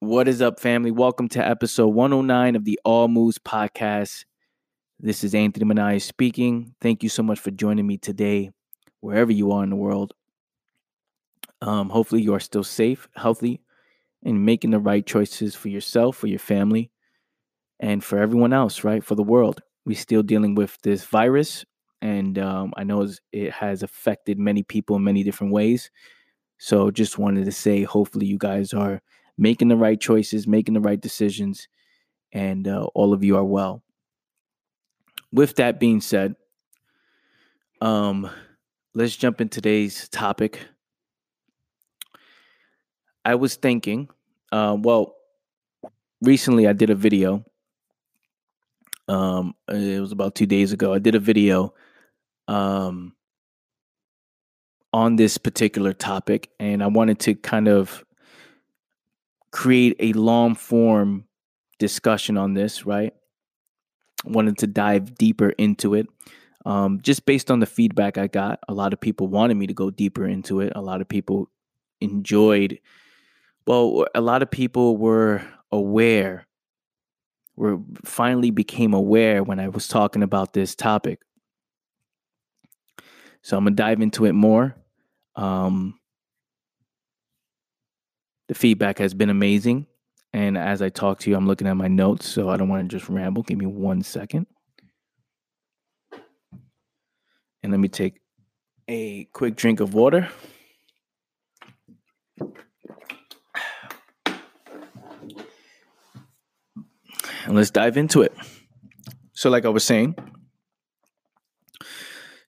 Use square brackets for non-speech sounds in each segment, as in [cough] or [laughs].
What is up, family? Welcome to episode 109 of the All Moves podcast. This is Anthony Manaya speaking. Thank you so much for joining me today, wherever you are in the world. Um, hopefully, you are still safe, healthy, and making the right choices for yourself, for your family, and for everyone else, right? For the world. We're still dealing with this virus, and um, I know it has affected many people in many different ways. So, just wanted to say, hopefully, you guys are making the right choices, making the right decisions, and uh, all of you are well. With that being said, um, let's jump in today's topic. I was thinking, uh, well, recently I did a video. Um, it was about two days ago. I did a video um, on this particular topic, and I wanted to kind of create a long form discussion on this, right? Wanted to dive deeper into it. Um, just based on the feedback I got, a lot of people wanted me to go deeper into it. A lot of people enjoyed, well, a lot of people were aware, were finally became aware when I was talking about this topic. So I'm gonna dive into it more. Um, the feedback has been amazing. And as I talk to you, I'm looking at my notes, so I don't want to just ramble. Give me one second. And let me take a quick drink of water. And let's dive into it. So, like I was saying,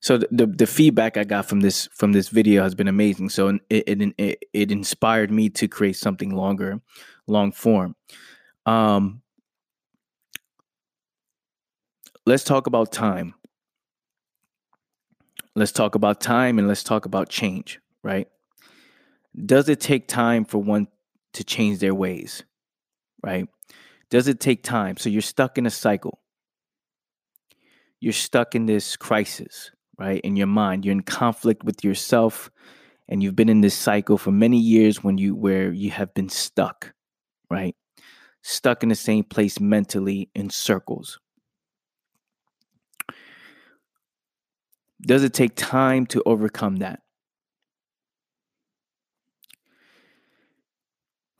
so the, the, the feedback I got from this from this video has been amazing. So it, it it it inspired me to create something longer, long form. Um, let's talk about time. Let's talk about time and let's talk about change. Right? Does it take time for one to change their ways? Right? Does it take time? So you're stuck in a cycle. You're stuck in this crisis right? In your mind, you're in conflict with yourself and you've been in this cycle for many years when you where you have been stuck, right? Stuck in the same place mentally in circles. Does it take time to overcome that?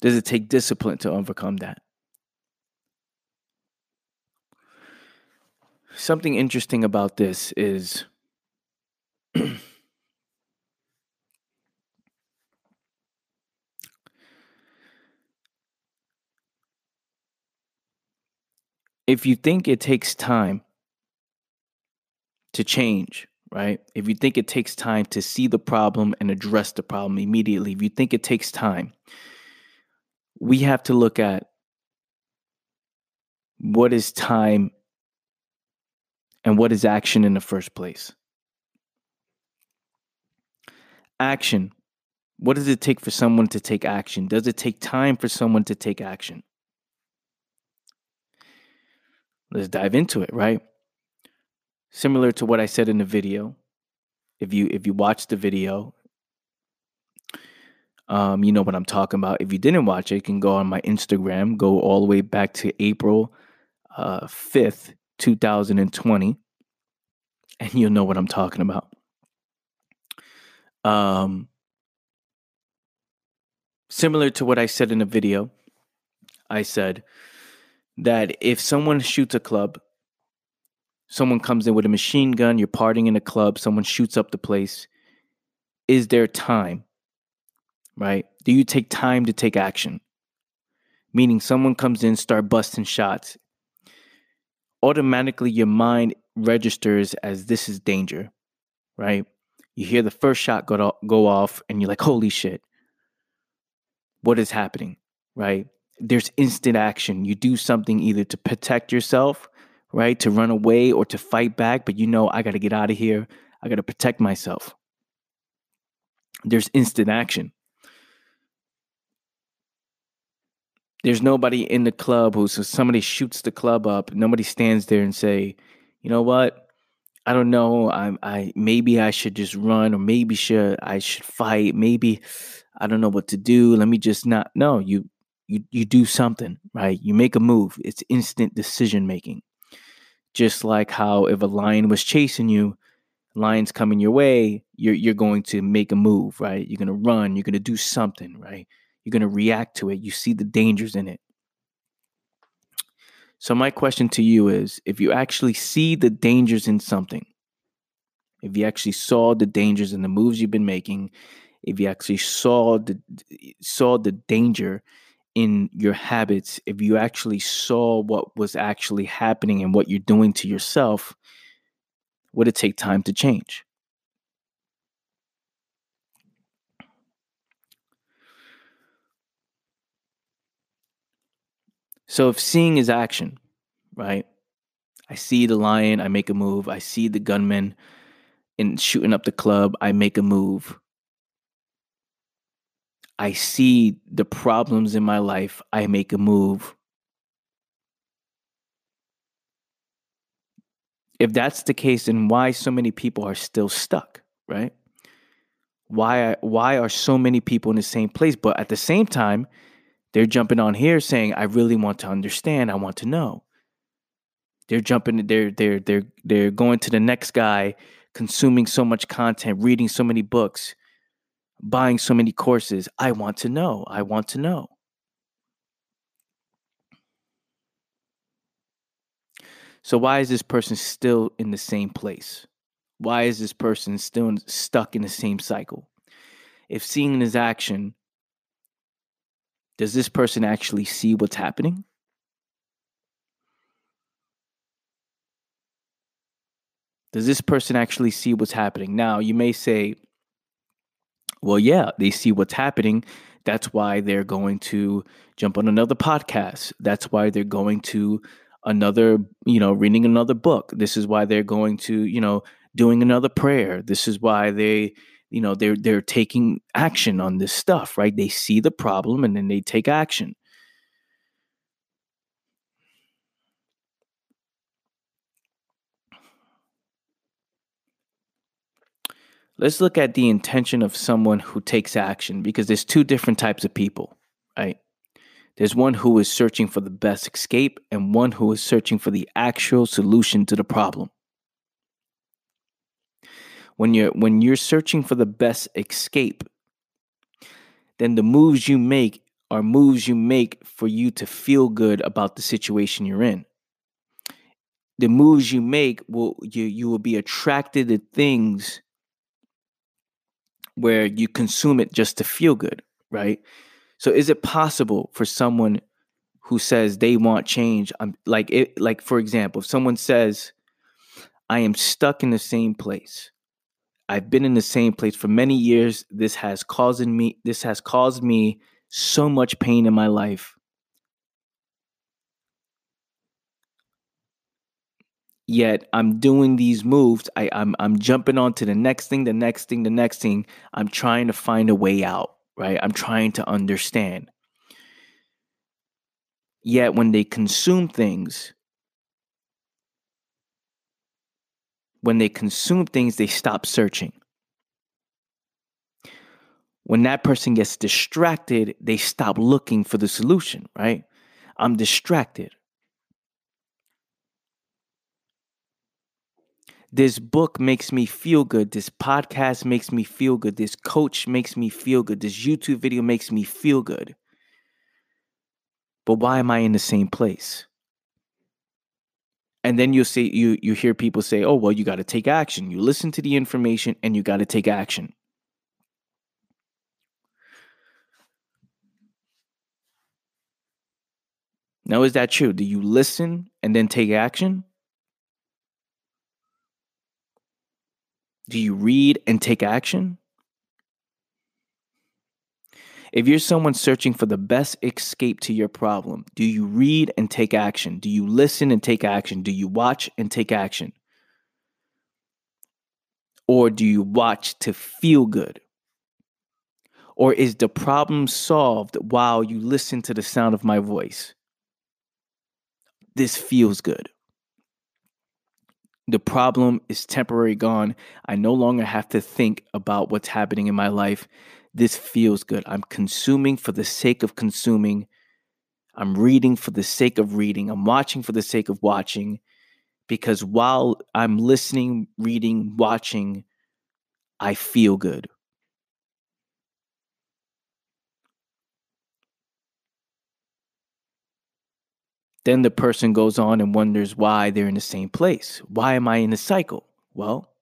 Does it take discipline to overcome that? Something interesting about this is [clears throat] if you think it takes time to change, right? If you think it takes time to see the problem and address the problem immediately, if you think it takes time, we have to look at what is time and what is action in the first place action. What does it take for someone to take action? Does it take time for someone to take action? Let's dive into it, right? Similar to what I said in the video. If you if you watch the video, um, you know what I'm talking about. If you didn't watch it, you can go on my Instagram, go all the way back to April uh, 5th, 2020, and you'll know what I'm talking about. Um, similar to what I said in the video, I said that if someone shoots a club, someone comes in with a machine gun, you're partying in a club, someone shoots up the place, is there time? Right? Do you take time to take action? Meaning someone comes in, start busting shots. Automatically your mind registers as this is danger, right? You hear the first shot go, go off, and you're like, holy shit, what is happening? Right? There's instant action. You do something either to protect yourself, right? To run away or to fight back, but you know, I got to get out of here. I got to protect myself. There's instant action. There's nobody in the club who, so somebody shoots the club up, nobody stands there and say, you know what? I don't know. I, I maybe I should just run, or maybe should I should fight. Maybe I don't know what to do. Let me just not. No, you you you do something, right? You make a move. It's instant decision making. Just like how if a lion was chasing you, lions coming your way, you're you're going to make a move, right? You're to run, you're to do something, right? You're to react to it. You see the dangers in it. So my question to you is if you actually see the dangers in something, if you actually saw the dangers in the moves you've been making, if you actually saw the saw the danger in your habits, if you actually saw what was actually happening and what you're doing to yourself, would it take time to change? So if seeing is action, right? I see the lion, I make a move. I see the gunman in shooting up the club, I make a move. I see the problems in my life, I make a move. If that's the case, then why so many people are still stuck, right? Why why are so many people in the same place? But at the same time, they're jumping on here saying, I really want to understand, I want to know. They're jumping, they're they're they're they're going to the next guy, consuming so much content, reading so many books, buying so many courses. I want to know. I want to know. So why is this person still in the same place? Why is this person still stuck in the same cycle? If seeing his action, does this person actually see what's happening? Does this person actually see what's happening? Now, you may say, well, yeah, they see what's happening. That's why they're going to jump on another podcast. That's why they're going to another, you know, reading another book. This is why they're going to, you know, doing another prayer. This is why they, you know, they're they're taking action on this stuff, right? They see the problem and then they take action. Let's look at the intention of someone who takes action because there's two different types of people, right? There's one who is searching for the best escape and one who is searching for the actual solution to the problem. When you're when you're searching for the best escape, then the moves you make are moves you make for you to feel good about the situation you're in. The moves you make will you you will be attracted to things where you consume it just to feel good, right? So is it possible for someone who says they want change, I'm like it like for example, if someone says I am stuck in the same place. I've been in the same place for many years. This has caused me this has caused me so much pain in my life. yet I'm doing these moves. I, I'm I'm jumping on to the next thing, the next thing, the next thing. I'm trying to find a way out, right? I'm trying to understand. Yet when they consume things, when they consume things, they stop searching. When that person gets distracted, they stop looking for the solution, right? I'm distracted. This book makes me feel good. This podcast makes me feel good. This coach makes me feel good. This YouTube video makes me feel good. But why am I in the same place? And then you see you you hear people say, "Oh, well, you got to take action. You listen to the information and you got to take action." Now, is that true? Do you listen and then take action? Do you read and take action? If you're someone searching for the best escape to your problem, do you read and take action? Do you listen and take action? Do you watch and take action? Or do you watch to feel good? Or is the problem solved while you listen to the sound of my voice? This feels good. The problem is temporary gone. I no longer have to think about what's happening in my life. This feels good. I'm consuming for the sake of consuming. I'm reading for the sake of reading. I'm watching for the sake of watching because while I'm listening, reading, watching, I feel good. Then the person goes on and wonders why they're in the same place. Why am I in a cycle? Well,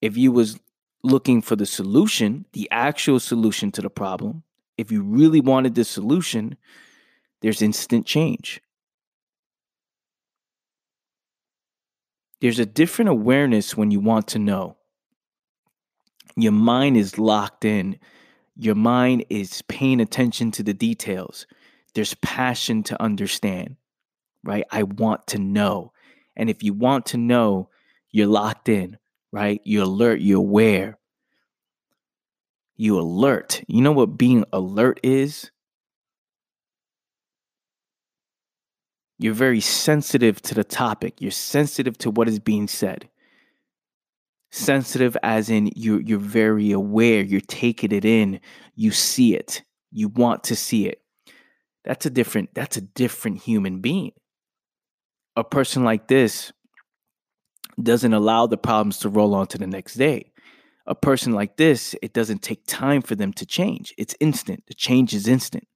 if you was looking for the solution, the actual solution to the problem, if you really wanted the solution, there's instant change. There's a different awareness when you want to know. Your mind is locked in. Your mind is paying attention to the details. There's passion to understand, right? I want to know. And if you want to know, you're locked in, right? You're alert, you're aware. You alert. You know what being alert is? You're very sensitive to the topic. You're sensitive to what is being said. Sensitive as in you you're very aware, you're taking it in, you see it, you want to see it. That's a different that's a different human being. A person like this doesn't allow the problems to roll on to the next day. A person like this, it doesn't take time for them to change. It's instant. The change is instant.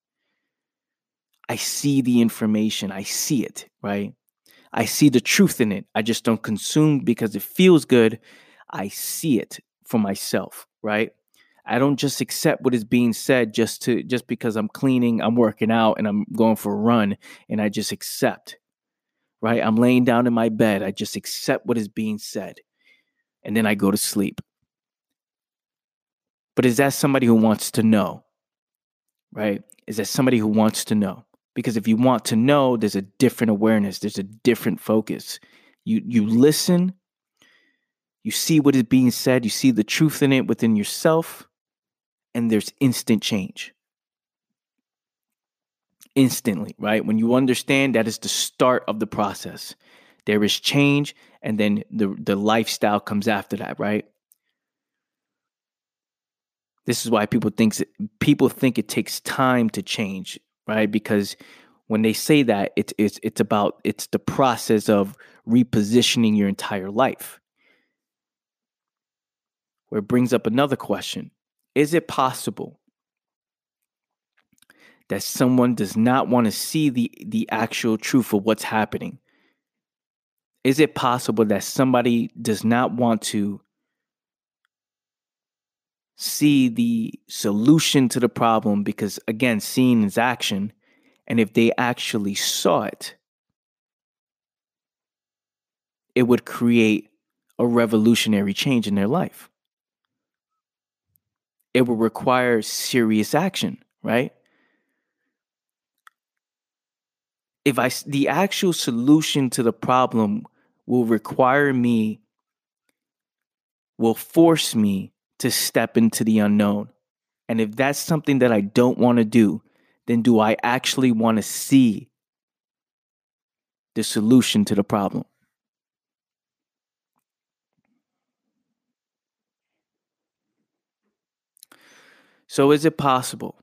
I see the information, I see it, right? I see the truth in it. I just don't consume because it feels good. I see it for myself, right? I don't just accept what is being said just to just because I'm cleaning, I'm working out and I'm going for a run and I just accept. Right? I'm laying down in my bed, I just accept what is being said. And then I go to sleep. But is that somebody who wants to know? Right? Is that somebody who wants to know? Because if you want to know, there's a different awareness, there's a different focus. You you listen, you see what is being said, you see the truth in it within yourself, and there's instant change. Instantly, right? When you understand that is the start of the process. There is change, and then the, the lifestyle comes after that, right? This is why people think people think it takes time to change right? Because when they say that, it's it's it's about it's the process of repositioning your entire life. Where it brings up another question. Is it possible that someone does not want to see the the actual truth of what's happening? Is it possible that somebody does not want to see the solution to the problem because again seeing is action and if they actually saw it it would create a revolutionary change in their life it would require serious action right if i the actual solution to the problem will require me will force me to step into the unknown. And if that's something that I don't want to do, then do I actually want to see the solution to the problem? So, is it possible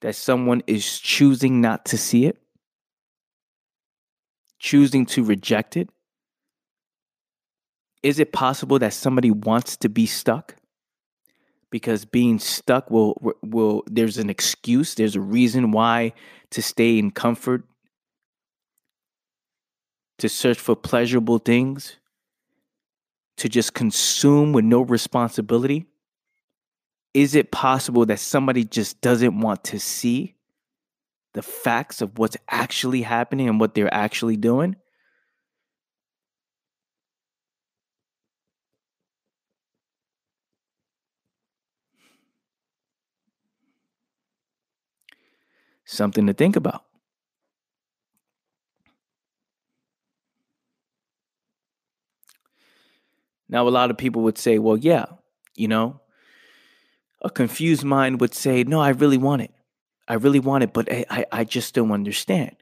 that someone is choosing not to see it, choosing to reject it, is it possible that somebody wants to be stuck? Because being stuck will will there's an excuse, there's a reason why to stay in comfort, to search for pleasurable things, to just consume with no responsibility? Is it possible that somebody just doesn't want to see the facts of what's actually happening and what they're actually doing? something to think about. Now, a lot of people would say, well, yeah, you know, a confused mind would say, no, I really want it. I really want it, but I, I, I just don't understand.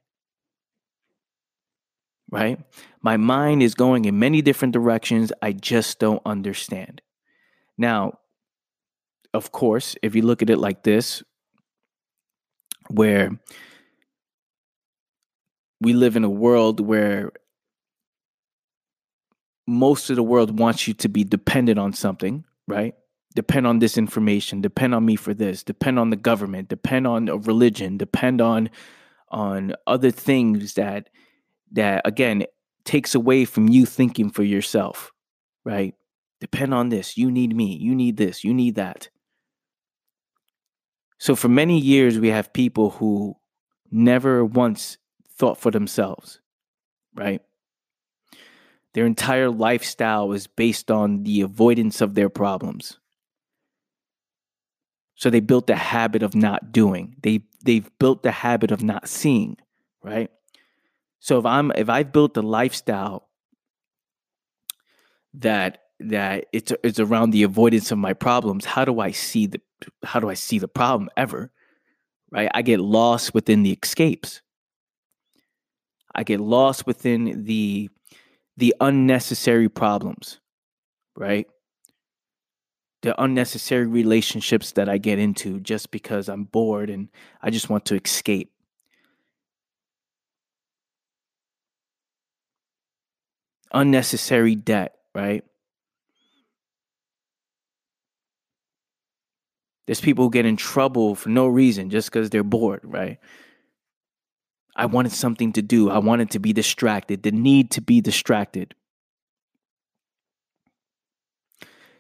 Right? My mind is going in many different directions. I just don't understand. Now, of course, if you look at it like this, where we live in a world where most of the world wants you to be dependent on something, right? Depend on this information, depend on me for this, depend on the government, depend on a religion, depend on on other things that that again takes away from you thinking for yourself, right? Depend on this. You need me. You need this. You need that. So for many years we have people who never once thought for themselves, right? Their entire lifestyle is based on the avoidance of their problems. So they built the habit of not doing. They they've built the habit of not seeing, right? So if I'm if I've built the lifestyle that that it's it's around the avoidance of my problems, how do I see the how do I see the problem ever? Right? I get lost within the escapes. I get lost within the the unnecessary problems, right? The unnecessary relationships that I get into just because I'm bored and I just want to escape. Unnecessary debt, right? There's people who get in trouble for no reason just because they're bored, right? I wanted something to do. I wanted to be distracted, the need to be distracted.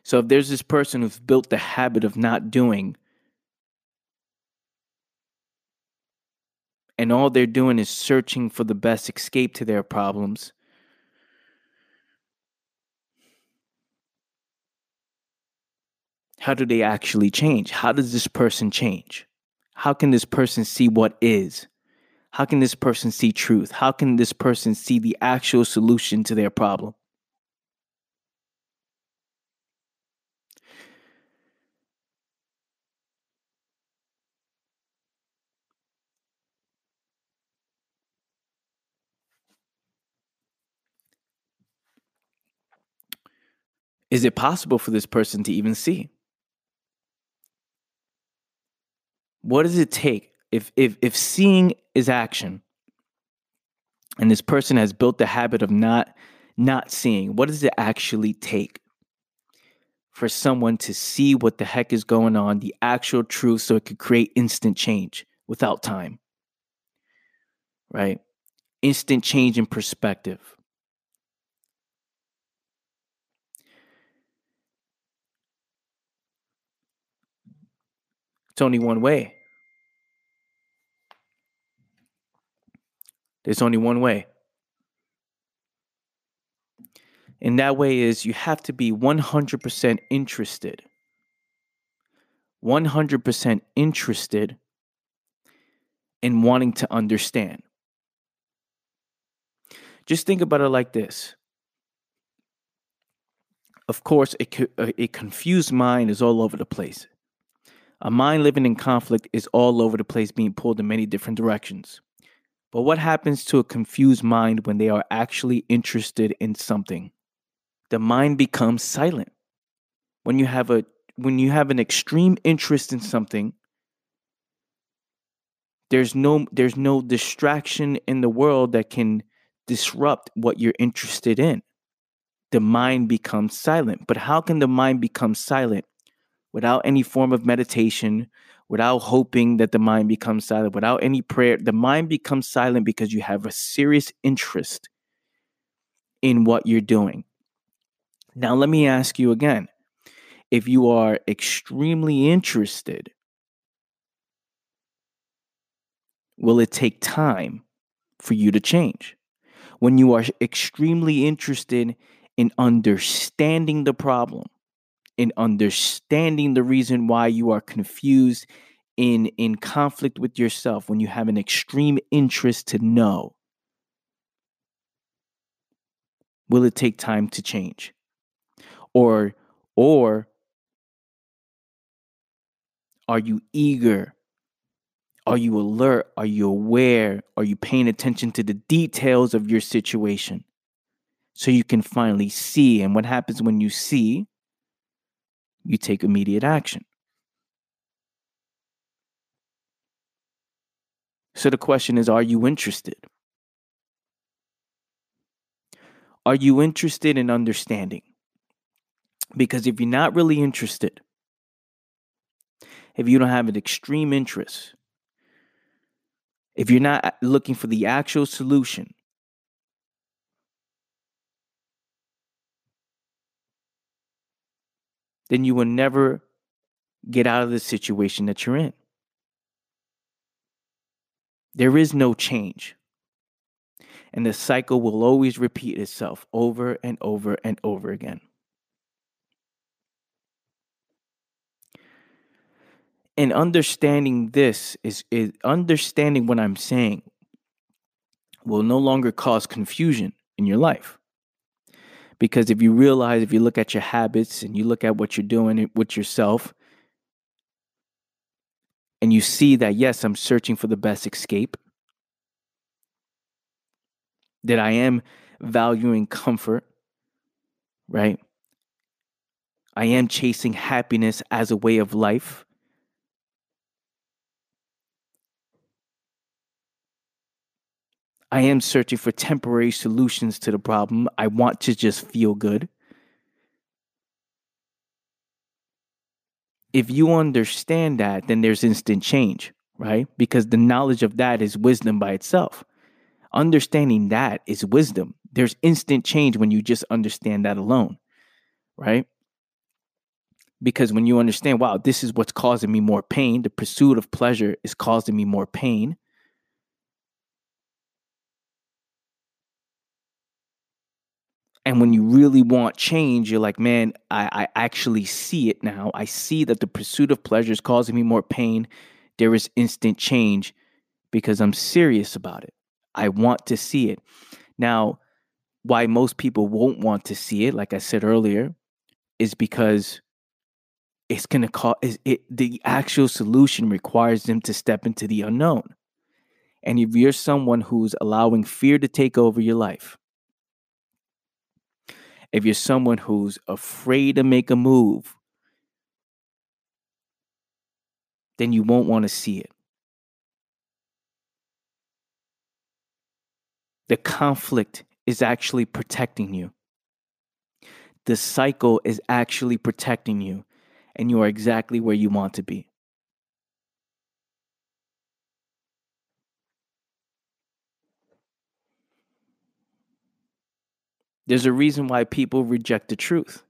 So if there's this person who's built the habit of not doing, and all they're doing is searching for the best escape to their problems, how do they actually change? How does this person change? How can this person see what is? How can this person see truth? How can this person see the actual solution to their problem? Is it possible for this person to even see? What does it take if if if seeing is action and this person has built the habit of not not seeing what does it actually take for someone to see what the heck is going on the actual truth so it could create instant change without time? Right? Instant change in perspective it's only one way There's only one way. And that way is you have to be 100% interested. 100% interested in wanting to understand. Just think about it like this. Of course, a, a uh, confused mind is all over the place. A mind living in conflict is all over the place, being pulled in many different directions. But what happens to a confused mind when they are actually interested in something? The mind becomes silent. When you have a when you have an extreme interest in something, there's no there's no distraction in the world that can disrupt what you're interested in. The mind becomes silent. But how can the mind become silent without any form of meditation, without hoping that the mind becomes silent, without any prayer. The mind becomes silent because you have a serious interest in what you're doing. Now, let me ask you again if you are extremely interested, will it take time for you to change? When you are extremely interested in understanding the problem, in understanding the reason why you are confused in in conflict with yourself when you have an extreme interest to know. Will it take time to change? Or or are you eager? Are you alert? Are you aware? Are you paying attention to the details of your situation so you can finally see? And what happens when you see you take immediate action. So the question is are you interested? Are you interested in understanding? Because if you're not really interested, if you don't have an extreme interest, if you're not looking for the actual solution, then you will never get out of the situation that you're in. There is no change. And the cycle will always repeat itself over and over and over again. And understanding this is, is understanding what I'm saying will no longer cause confusion in your life. Because if you realize, if you look at your habits and you look at what you're doing with yourself, and you see that, yes, I'm searching for the best escape, that I am valuing comfort, right? I am chasing happiness as a way of life. I am searching for temporary solutions to the problem. I want to just feel good. If you understand that, then there's instant change, right? Because the knowledge of that is wisdom by itself. Understanding that is wisdom. There's instant change when you just understand that alone, right? Because when you understand, wow, this is what's causing me more pain, the pursuit of pleasure is causing me more pain And when you really want change, you're like, man, I, I actually see it now. I see that the pursuit of pleasure is causing me more pain. There is instant change because I'm serious about it. I want to see it. Now, why most people won't want to see it, like I said earlier, is because it's going to cause it, the actual solution requires them to step into the unknown. And if you're someone who's allowing fear to take over your life, if you're someone who's afraid to make a move, then you won't want to see it. The conflict is actually protecting you. The cycle is actually protecting you, and you are exactly where you want to be. There's a reason why people reject the truth.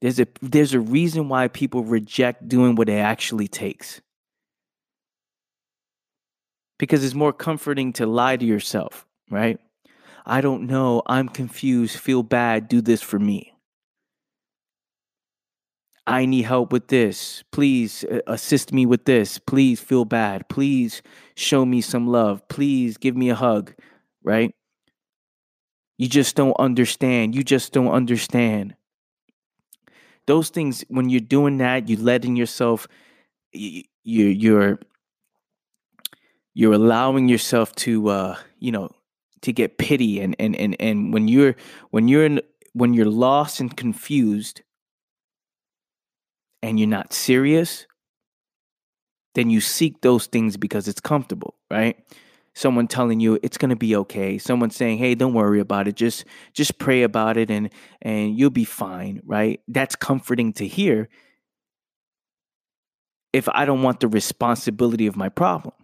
There's a there's a reason why people reject doing what it actually takes. Because it's more comforting to lie to yourself, right? I don't know, I'm confused, feel bad, do this for me. I need help with this. Please uh, assist me with this. Please feel bad. Please show me some love. Please give me a hug, right? You just don't understand. You just don't understand. Those things, when you're doing that, you're letting yourself, you, you're, you're, allowing yourself to, uh, you know, to get pity. And, and, and, and when you're, when you're in, when you're lost and confused and you're not serious, then you seek those things because it's comfortable, right? Someone telling you it's going to be okay someone saying hey don't worry about it just just pray about it and and you'll be fine right? That's comforting to hear. If i don't want the responsibility of my problem.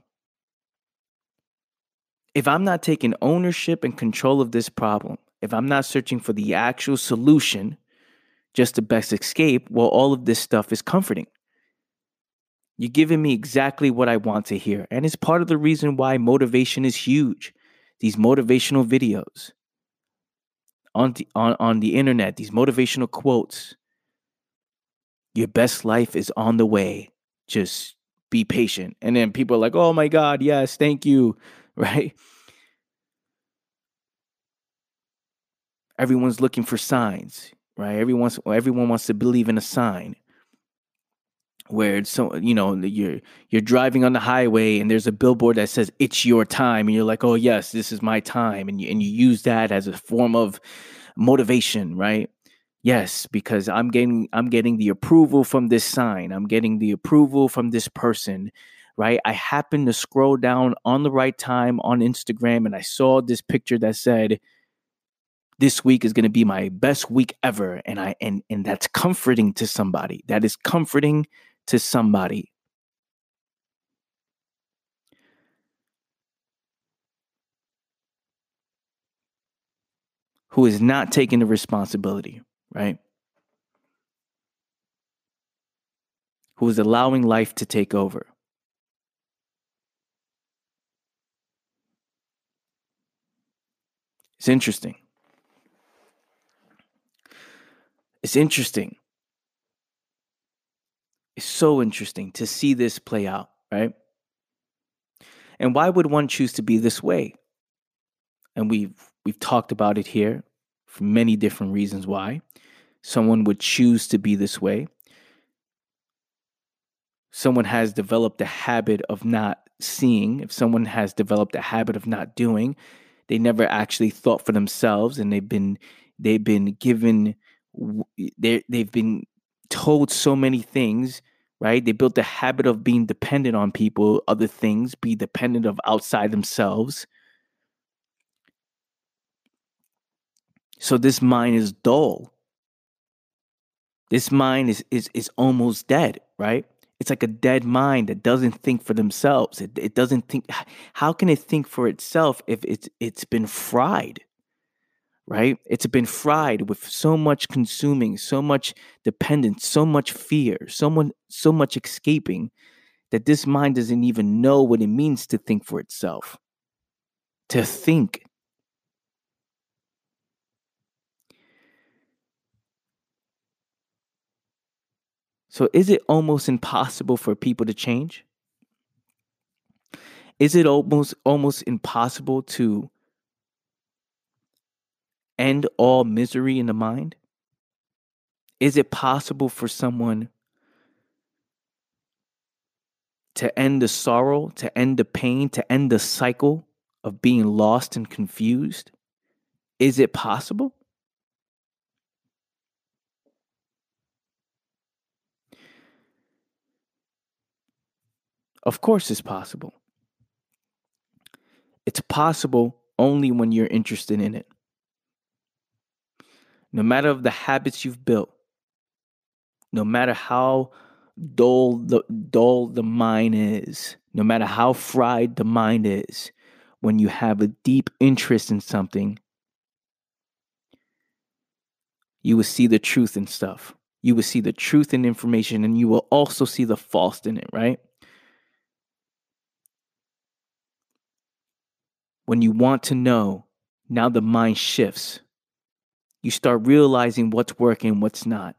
If i'm not taking ownership and control of this problem if i'm not searching for the actual solution just the best escape well all of this stuff is comforting you're giving me exactly what I want to hear. And it's part of the reason why motivation is huge. These motivational videos on the, on, on the internet, these motivational quotes. Your best life is on the way. Just be patient. And then people are like, oh my God, yes, thank you. [laughs] Right? Everyone's looking for signs, right? Everyone's everyone wants to believe in a sign where so you know you're you're driving on the highway and there's a billboard that says it's your time and you're like oh yes this is my time and you and you use that as a form of motivation right? Yes because i'm getting i'm getting the approval from this sign. I'm getting the approval from this person right? I happened to scroll down on the right time on Instagram and I saw this picture that said, this week is going to be my best week ever and i and and that's comforting to somebody. That is comforting to somebody. Who is not taking the responsibility right? Who is allowing life to take over. It's interesting. It's interesting. So interesting to see this play out, right? And why would one choose to be this way? And we've we've talked about it here for many different reasons why someone would choose to be this way. Someone has developed a habit of not seeing, if someone has developed a habit of not doing, they never actually thought for themselves and they've been they've been given they they've been told so many things right? They built the habit of being dependent on people other things be dependent of outside themselves. So this mind is dull. This mind is is is almost dead right? It's like a dead mind that doesn't think for themselves. It, it doesn't think how can it think for itself if it's it's been fried right? It's been fried with so much consuming, so much dependence, so much fear, so much, so much escaping that this mind doesn't even know what it means to think for itself. To think. So, is it almost impossible for people to change? Is it almost almost impossible to end all misery in the mind? Is it possible for someone to end the sorrow, to end the pain, to end the cycle of being lost and confused? Is it possible? Of course, it's possible. It's possible only when you're interested in it no matter the habits you've built, no matter how dull the dull the mind is, no matter how fried the mind is, when you have a deep interest in something, you will see the truth in stuff. You will see the truth in information and you will also see the false in it, right? When you want to know, now the mind shifts you start realizing what's working, what's not.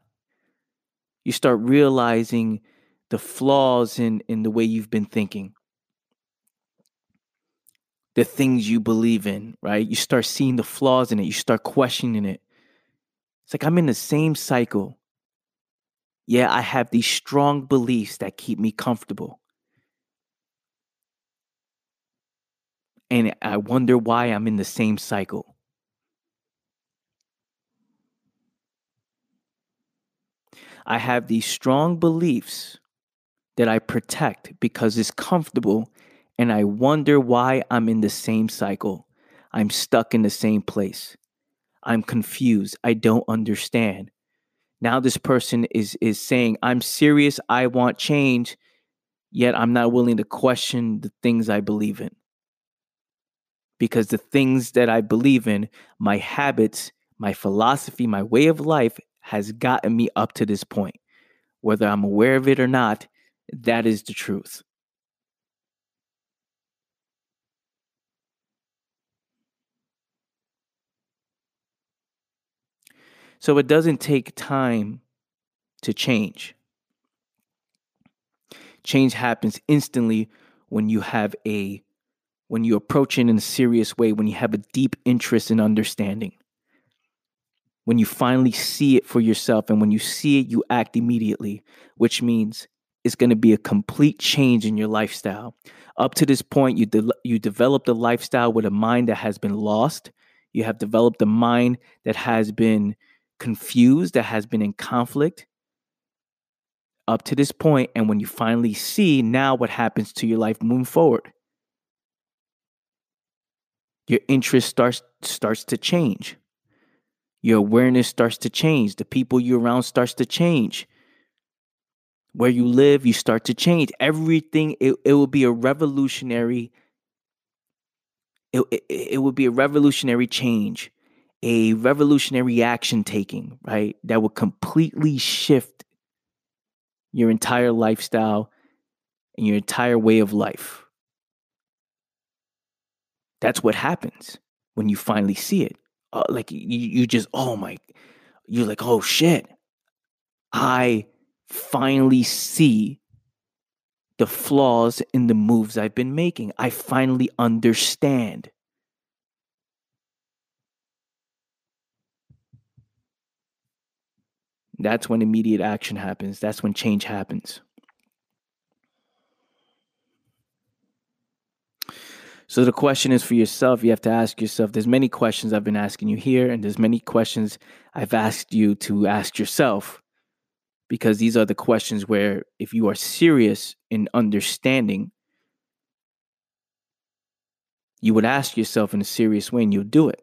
You start realizing the flaws in, in the way you've been thinking, the things you believe in, right? You start seeing the flaws in it, you start questioning it. It's like I'm in the same cycle. Yeah, I have these strong beliefs that keep me comfortable. And I wonder why I'm in the same cycle. I have these strong beliefs that I protect because it's comfortable, and I wonder why I'm in the same cycle. I'm stuck in the same place. I'm confused. I don't understand. Now this person is is saying, "I'm serious. I want change." Yet I'm not willing to question the things I believe in. Because the things that I believe in, my habits, my philosophy, my way of life has gotten me up to this point. Whether I'm aware of it or not, that is the truth. So it doesn't take time to change. Change happens instantly when you have a when you approach it in a serious way, when you have a deep interest in understanding when you finally see it for yourself and when you see it you act immediately which means it's going to be a complete change in your lifestyle. Up to this point you de- you developed a lifestyle with a mind that has been lost. You have developed a mind that has been confused that has been in conflict. Up to this point and when you finally see now what happens to your life moving forward? Your interest starts starts to change your awareness starts to change the people you're around starts to change where you live you start to change everything it, it will be a revolutionary it, it, it will be a revolutionary change a revolutionary action taking right that will completely shift your entire lifestyle and your entire way of life. That's what happens when you finally see it. Uh, like you, you just, oh my, you're like, oh shit. I finally see the flaws in the moves I've been making. I finally understand. That's when immediate action happens. That's when change happens. So the question is for yourself. You have to ask yourself. There's many questions I've been asking you here, and there's many questions I've asked you to ask yourself. Because these are the questions where, if you are serious in understanding, you would ask yourself in a serious way and you'll do it.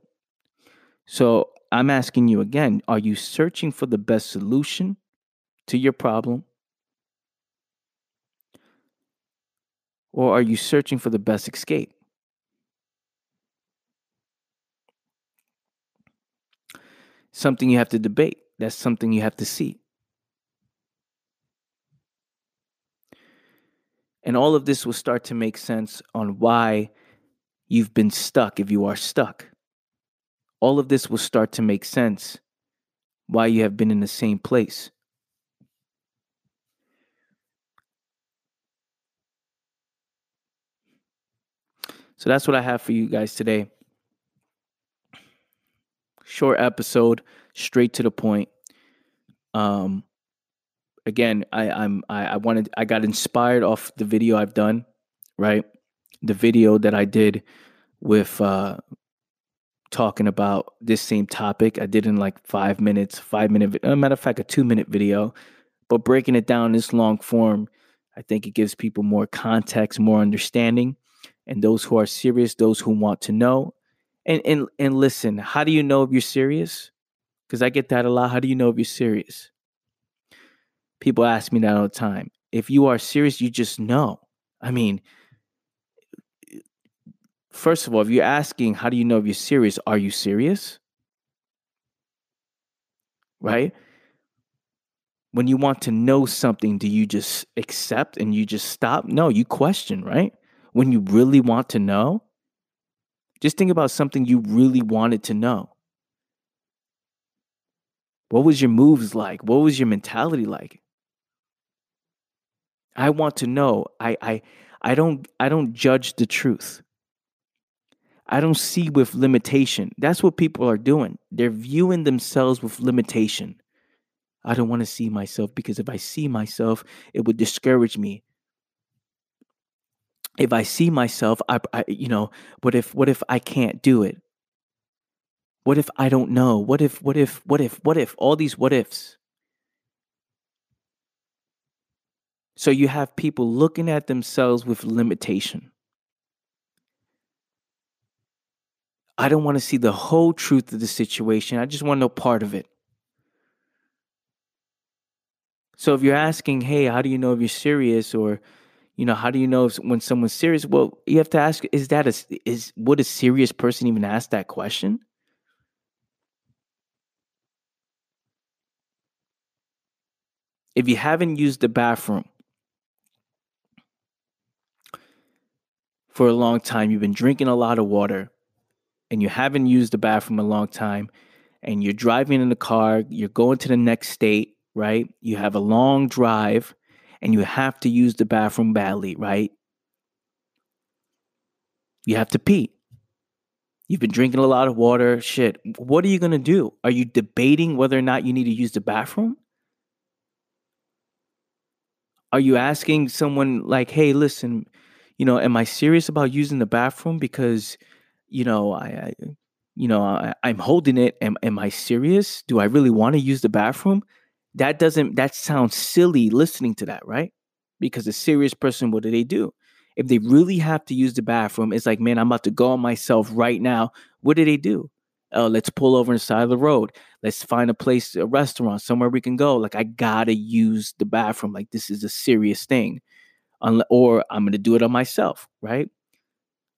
So I'm asking you again are you searching for the best solution to your problem? Or are you searching for the best escape? Something you have to debate. That's something you have to see. And all of this will start to make sense on why you've been stuck if you are stuck all of this will start to make sense why you have been in the same place. So that's what I have for you guys today. Short episode, straight to the point. Um, again, I, I'm I, I wanted I got inspired off the video I've done, right? The video that I did with uh, talking about this same topic. I did in like five minutes, five minute, a matter of fact, a two minute video, but breaking it down in this long form, I think it gives people more context, more understanding, and those who are serious, those who want to know, and and and listen. How do you know if you're serious? Because I get that a lot. How do you know if you're serious? People ask me that all the time. If you are serious, you just know. I mean, first of all, if you're asking, how do you know if you're serious? Are you serious? Right? When you want to know something, do you just accept and you just stop? No, you question, right? When you really want to know, just think about something you really wanted to know. What was your moves like? What was your mentality like? I want to know. I I I don't I don't judge the truth. I don't see with limitation. That's what people are doing. They're viewing themselves with limitation. I don't want to see myself because if I see myself, it would discourage me. If I see myself, I, I you know, what if what if I can't do it? What if I don't know? What if what if what if what if all these what ifs? So you have people looking at themselves with limitation. I don't want to see the whole truth of the situation. I just want to know part of it. So if you're asking, hey, how do you know if you're serious or you know, how do you know if, when someone's serious? Well, you have to ask is that a is would a serious person even ask that question? If you haven't used the bathroom for a long time, you've been drinking a lot of water, and you haven't used the bathroom a long time and you're driving in the car, you're going to the next state, right? You have a long drive and you have to use the bathroom badly, right? You have to pee. You've been drinking a lot of water. Shit. What are you going to do? Are you debating whether or not you need to use the bathroom? Are you asking someone like, hey, listen, you know, am I serious about using the bathroom? Because you know, I, I you know, I, am holding it. Am, am I serious? Do I really want to use the bathroom? That doesn't that sounds silly listening to that, right? Because a serious person, what do they do? If they really have to use the bathroom, it's like, man, I'm about to go on myself right now. What do they do? Oh, let's pull over inside the of the road. Let's find a place, a restaurant, somewhere we can go. Like, I gotta use the bathroom. Like, this is a serious thing. Or I'm gonna do it on myself, right?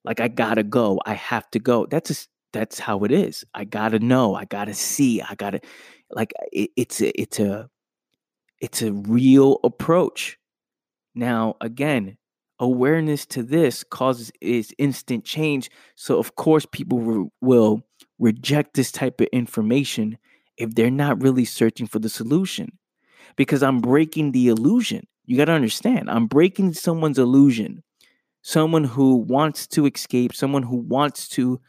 Like, I gotta go. I have to go. That's a, that's how it is. I gotta know. I gotta see. I gotta like it, it's a it's a it's a real approach. Now, again, awareness to this causes is instant change. So of course, people re- will reject this type of information if they're not really searching for the solution, because I'm breaking the illusion. You got to understand, I'm breaking someone's illusion. Someone who wants to escape, someone who wants to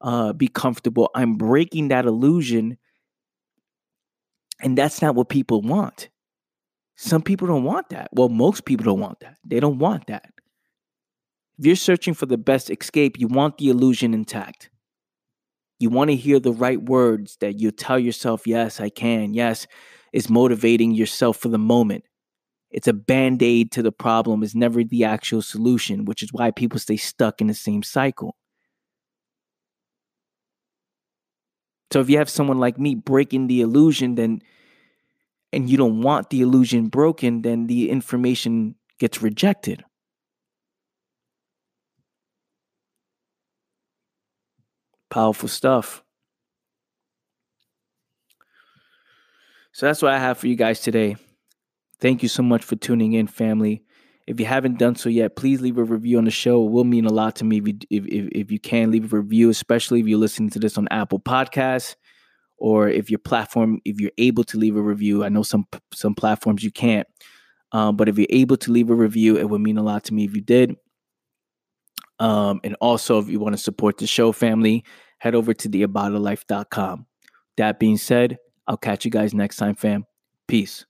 uh, be comfortable. I'm breaking that illusion. And that's not what people want. Some people don't want that. Well, most people don't want that. They don't want that. If you're searching for the best escape, you want the illusion intact. You want to hear the right words that you tell yourself, yes, I can. Yes, is motivating yourself for the moment. It's a band aid to the problem, it's never the actual solution, which is why people stay stuck in the same cycle. So if you have someone like me breaking the illusion, then and you don't want the illusion broken, then the information gets rejected. Powerful stuff. So that's what I have for you guys today. Thank you so much for tuning in, family. If you haven't done so yet, please leave a review on the show. It will mean a lot to me if you, if, if, if you can leave a review, especially if you're listening to this on Apple Podcasts or if your platform, if you're able to leave a review. I know some some platforms you can't, um, but if you're able to leave a review, it would mean a lot to me if you did. Um, and also, if you want to support the show, family, head over to theaboutiflife.com. That being said, I'll catch you guys next time, fam. Peace.